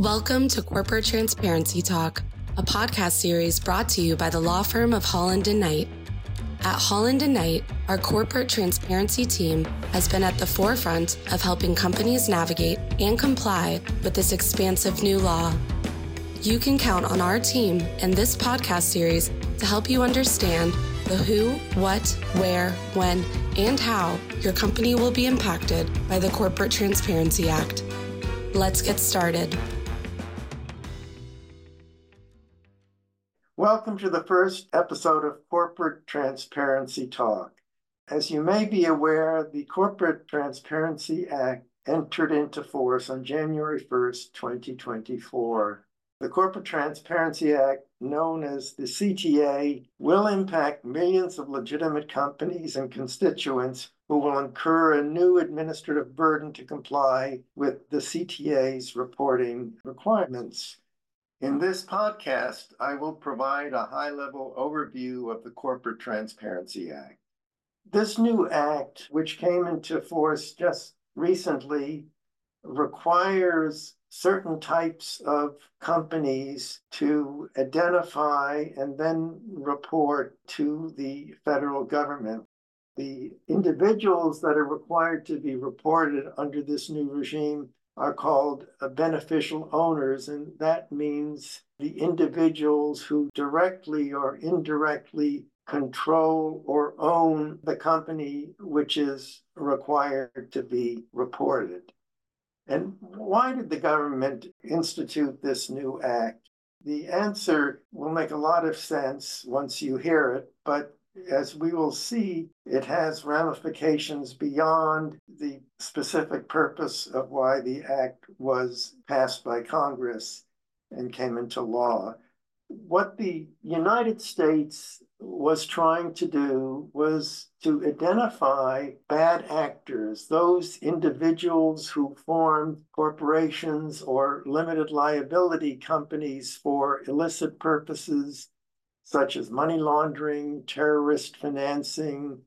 Welcome to Corporate Transparency Talk, a podcast series brought to you by the law firm of Holland and Knight. At Holland and Knight, our corporate transparency team has been at the forefront of helping companies navigate and comply with this expansive new law. You can count on our team and this podcast series to help you understand the who, what, where, when, and how your company will be impacted by the Corporate Transparency Act. Let's get started. Welcome to the first episode of Corporate Transparency Talk. As you may be aware, the Corporate Transparency Act entered into force on January 1st, 2024. The Corporate Transparency Act, known as the CTA, will impact millions of legitimate companies and constituents who will incur a new administrative burden to comply with the CTA's reporting requirements. In this podcast, I will provide a high level overview of the Corporate Transparency Act. This new act, which came into force just recently, requires certain types of companies to identify and then report to the federal government. The individuals that are required to be reported under this new regime are called beneficial owners, and that means the individuals who directly or indirectly control or own the company which is required to be reported. And why did the government institute this new act? The answer will make a lot of sense once you hear it, but as we will see, it has ramifications beyond the specific purpose of why the act was passed by Congress and came into law. What the United States was trying to do was to identify bad actors, those individuals who formed corporations or limited liability companies for illicit purposes such as money laundering, terrorist financing,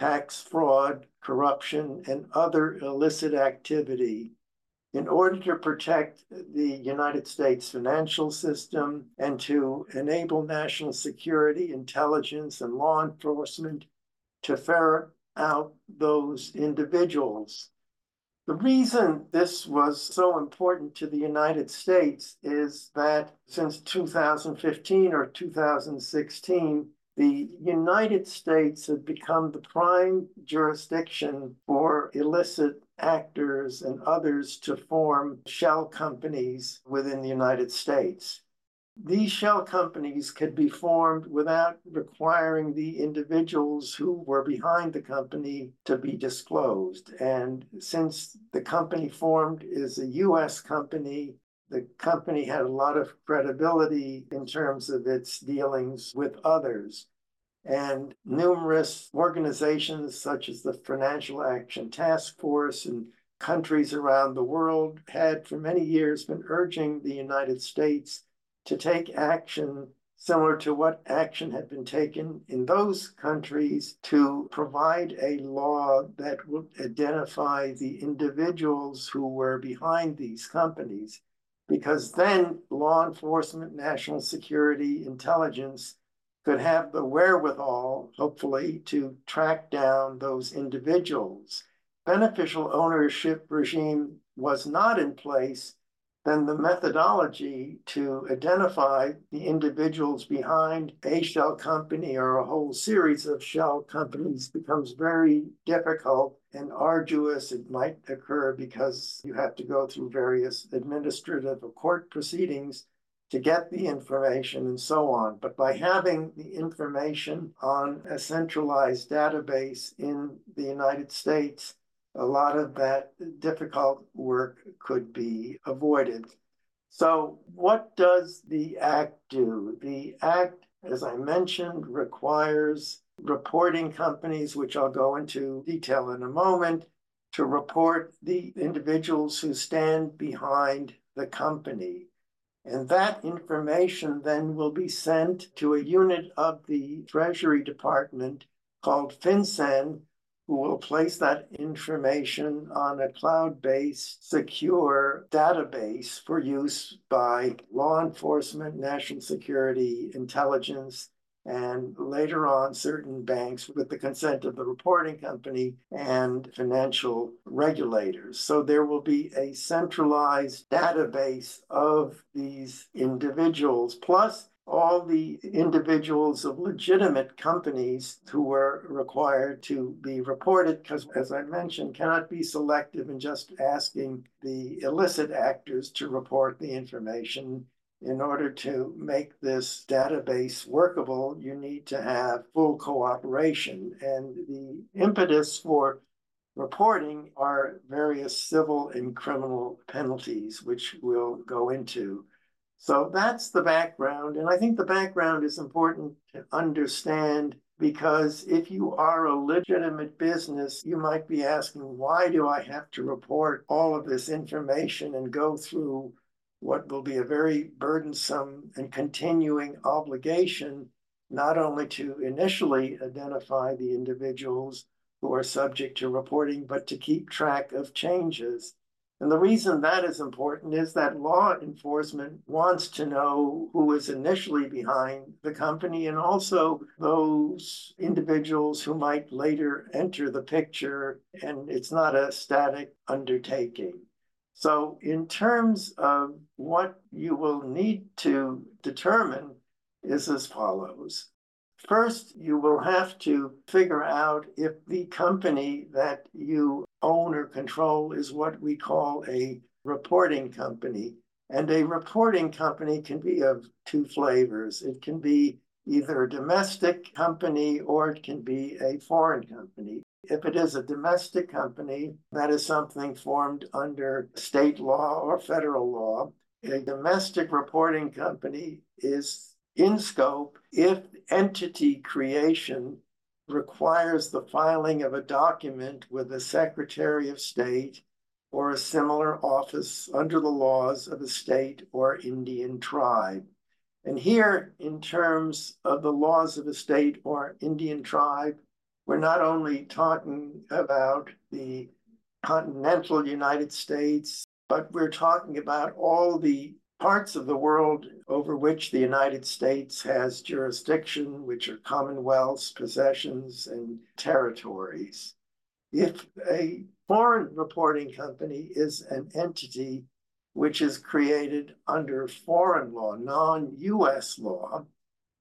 tax fraud, corruption, and other illicit activity in order to protect the United States financial system and to enable national security, intelligence, and law enforcement to ferret out those individuals. The reason this was so important to the United States is that since 2015 or 2016, the United States had become the prime jurisdiction for illicit actors and others to form shell companies within the United States. These shell companies could be formed without requiring the individuals who were behind the company to be disclosed. And since the company formed is a US company, the company had a lot of credibility in terms of its dealings with others. And numerous organizations, such as the Financial Action Task Force and countries around the world, had for many years been urging the United States to take action similar to what action had been taken in those countries to provide a law that would identify the individuals who were behind these companies. Because then law enforcement, national security, intelligence could have the wherewithal, hopefully, to track down those individuals. Beneficial ownership regime was not in place then the methodology to identify the individuals behind a shell company or a whole series of shell companies becomes very difficult and arduous. It might occur because you have to go through various administrative or court proceedings to get the information and so on. But by having the information on a centralized database in the United States, a lot of that difficult work could be avoided. So, what does the Act do? The Act, as I mentioned, requires reporting companies, which I'll go into detail in a moment, to report the individuals who stand behind the company. And that information then will be sent to a unit of the Treasury Department called FinCEN, who will place that information on a cloud based secure database for use by law enforcement, national security, intelligence, and later on certain banks with the consent of the reporting company and financial regulators. So there will be a centralized database of these individuals, plus all the individuals of legitimate companies who were required to be reported, because, as I mentioned, cannot be selective in just asking the illicit actors to report the information. In order to make this database workable, you need to have full cooperation. And the impetus for reporting are various civil and criminal penalties, which we'll go into. So that's the background. And I think the background is important to understand because if you are a legitimate business, you might be asking, why do I have to report all of this information and go through what will be a very burdensome and continuing obligation, not only to initially identify the individuals who are subject to reporting, but to keep track of changes. And the reason that is important is that law enforcement wants to know who is initially behind the company and also those individuals who might later enter the picture. And it's not a static undertaking. So, in terms of what you will need to determine, is as follows. First, you will have to figure out if the company that you own or control is what we call a reporting company. And a reporting company can be of two flavors. It can be either a domestic company or it can be a foreign company. If it is a domestic company, that is something formed under state law or federal law. A domestic reporting company is in scope if entity creation requires the filing of a document with the Secretary of State or a similar office under the laws of a state or Indian tribe. And here, in terms of the laws of a state or Indian tribe, we're not only talking about the continental United States, but we're talking about all the parts of the world over which the United States has jurisdiction, which are commonwealths, possessions, and territories. If a foreign reporting company is an entity which is created under foreign law, non US law,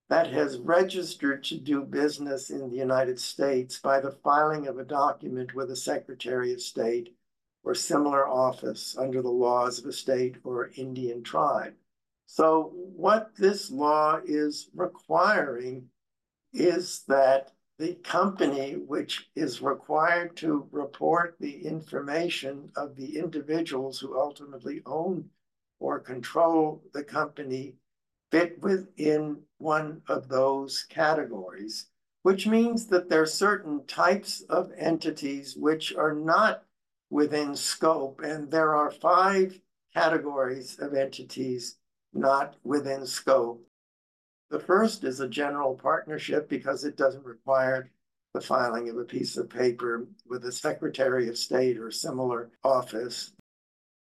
that has registered to do business in the United States by the filing of a document with the Secretary of State or similar office under the laws of a state or Indian tribe. So, what this law is requiring is that the company which is required to report the information of the individuals who ultimately own or control the company fit within one of those categories, which means that there are certain types of entities which are not within scope. And there are five categories of entities not within scope. The first is a general partnership because it doesn't require the filing of a piece of paper with a Secretary of State or similar office.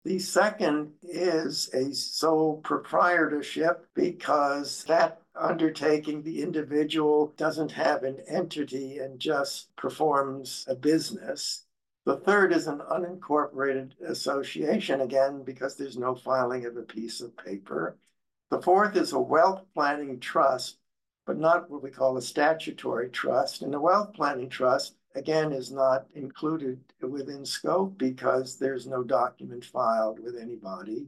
The second is a sole proprietorship because that undertaking, the individual doesn't have an entity and just performs a business. The third is an unincorporated association, again, because there's no filing of a piece of paper. The fourth is a wealth planning trust, but not what we call a statutory trust. And the wealth planning trust, again, is not included within scope because there's no document filed with anybody.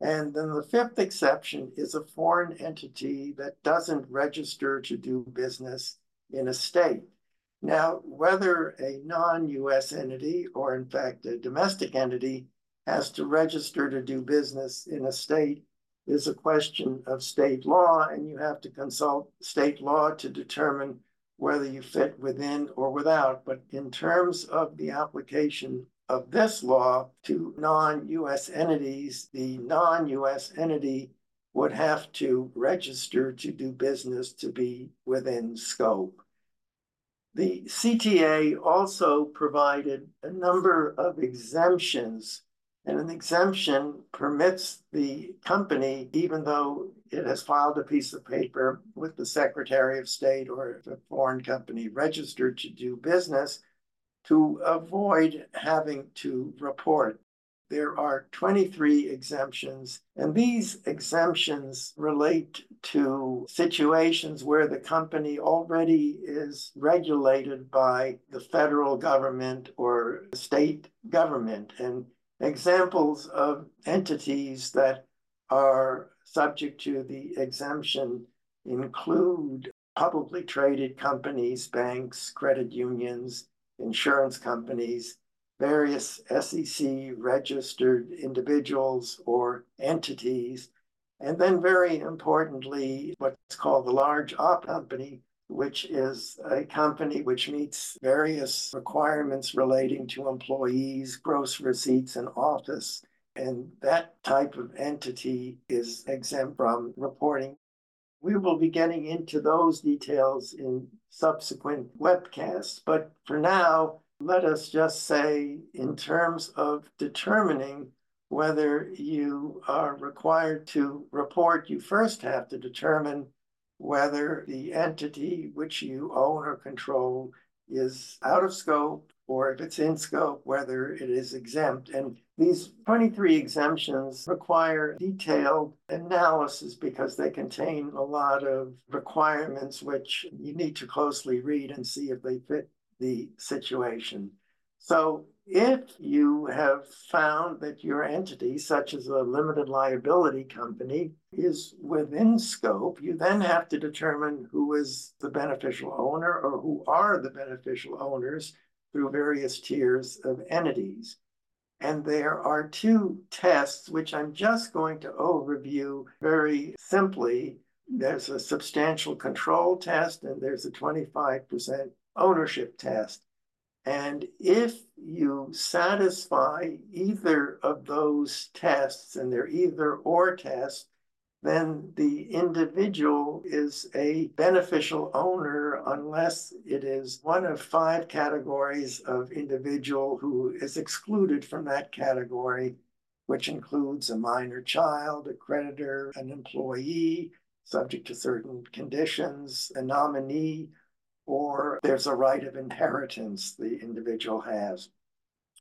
And then the fifth exception is a foreign entity that doesn't register to do business in a state. Now, whether a non-US entity or in fact a domestic entity has to register to do business in a state is a question of state law, and you have to consult state law to determine whether you fit within or without. But in terms of the application of this law to non-US entities, the non-US entity would have to register to do business to be within scope. The CTA also provided a number of exemptions, and an exemption permits the company, even though it has filed a piece of paper with the Secretary of State or a foreign company registered to do business, to avoid having to report there are 23 exemptions, and these exemptions relate to situations where the company already is regulated by the federal government or state government. And examples of entities that are subject to the exemption include publicly traded companies, banks, credit unions, insurance companies, various SEC registered individuals or entities. And then, very importantly, what's called the large op company, which is a company which meets various requirements relating to employees, gross receipts, and office. And that type of entity is exempt from reporting. We will be getting into those details in subsequent webcasts. But for now, let us just say, in terms of determining whether you are required to report, you first have to determine whether the entity which you own or control is out of scope, or if it's in scope, whether it is exempt. And these 23 exemptions require detailed analysis because they contain a lot of requirements which you need to closely read and see if they fit the situation. So if you have found that your entity, such as a limited liability company, is within scope, you then have to determine who is the beneficial owner or who are the beneficial owners through various tiers of entities. And there are two tests, which I'm just going to overview very simply. There's a substantial control test, and there's a 25% ownership test. And if you satisfy either of those tests, and they're either or tests, then the individual is a beneficial owner unless it is one of five categories of individual who is excluded from that category, which includes a minor child, a creditor, an employee, subject to certain conditions, a nominee, or there's a right of inheritance the individual has.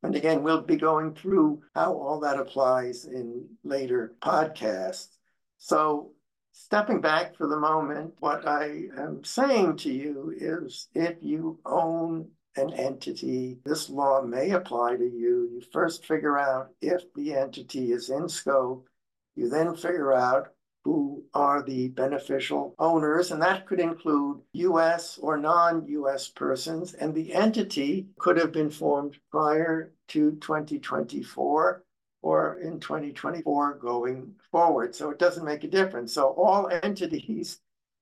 And again, we'll be going through how all that applies in later podcasts. So, stepping back for the moment, what I am saying to you is if you own an entity, this law may apply to you. You first figure out if the entity is in scope. You then figure out who are the beneficial owners, and that could include US or non US persons. And the entity could have been formed prior to 2024 or in 2024 going forward. So it doesn't make a difference. So all entities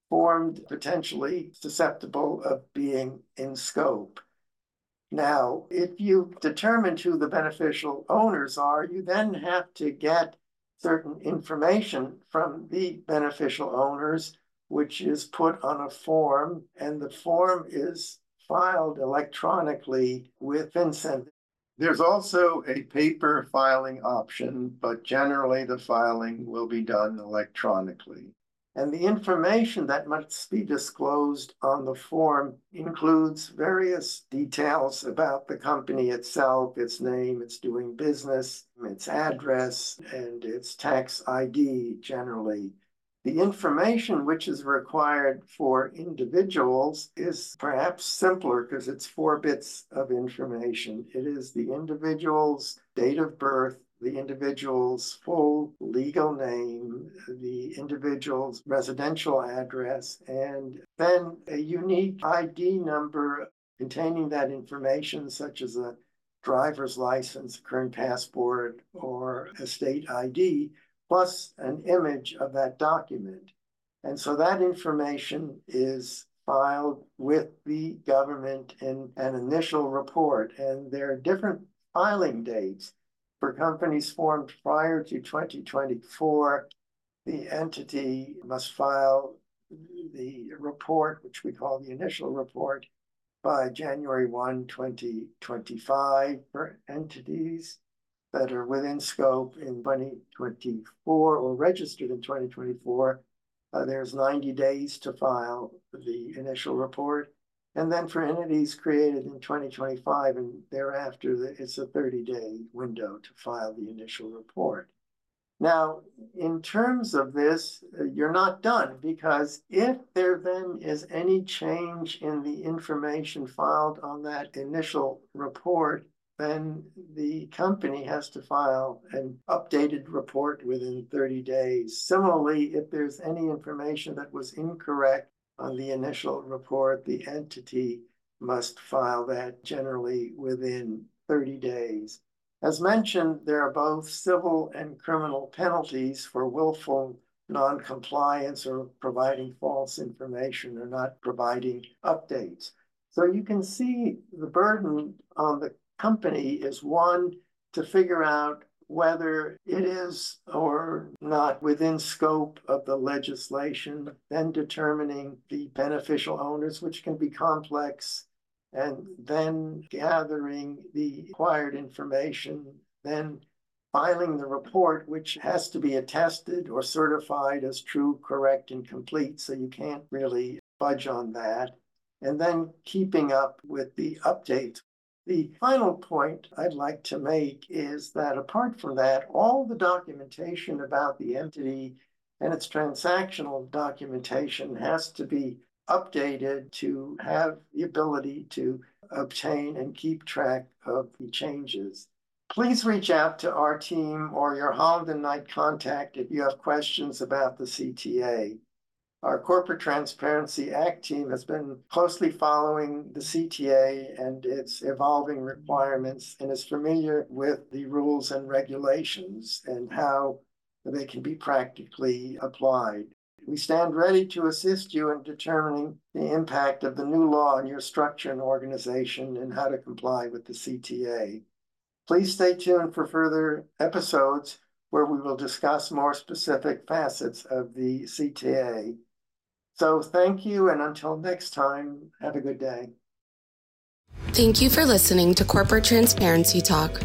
formed potentially susceptible of being in scope. Now, if you determine who the beneficial owners are, you then have to get certain information from the beneficial owners, which is put on a form, and the form is filed electronically with FinCEN. There's also a paper filing option, but generally the filing will be done electronically. And the information that must be disclosed on the form includes various details about the company itself, its name, its doing business, its address, and its tax ID generally. The information which is required for individuals is perhaps simpler because it's four bits of information. It is the individual's date of birth, the individual's full legal name, the individual's residential address, and then a unique ID number containing that information, such as a driver's license, current passport, or a state ID, plus an image of that document. And so that information is filed with the government in an initial report, and there are different filing dates for companies formed prior to 2024, the entity must file the report, which we call the initial report, by January 1, 2025 for entities that are within scope in 2024 or registered in 2024. Uh, there's 90 days to file the initial report. And then for entities created in 2025 and thereafter, it's a 30-day window to file the initial report. Now, in terms of this, uh, you're not done because if there then is any change in the information filed on that initial report, then the company has to file an updated report within 30 days. Similarly, if there's any information that was incorrect on the initial report, the entity must file that generally within 30 days. As mentioned, there are both civil and criminal penalties for willful non-compliance or providing false information or not providing updates. So you can see the burden on the company is one to figure out whether it is or not within scope of the legislation, then determining the beneficial owners, which can be complex, and then gathering the acquired information, then filing the report, which has to be attested or certified as true, correct, and complete. So you can't really budge on that. And then keeping up with the updates. The final point I'd like to make is that apart from that, all the documentation about the entity and its transactional documentation has to be updated to have the ability to obtain and keep track of the changes. Please reach out to our team or your Holland and Knight contact if you have questions about the CTA. Our Corporate Transparency Act team has been closely following the CTA and its evolving requirements and is familiar with the rules and regulations and how they can be practically applied. We stand ready to assist you in determining the impact of the new law on your structure and organization and how to comply with the CTA. Please stay tuned for further episodes where we will discuss more specific facets of the CTA. So thank you, and until next time, have a good day. Thank you for listening to Corporate Transparency Talk.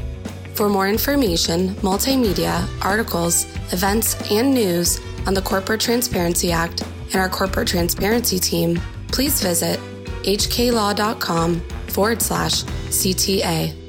For more information, multimedia, articles, events, and news, on the Corporate Transparency Act and our corporate transparency team, please visit hklaw.com forward slash CTA.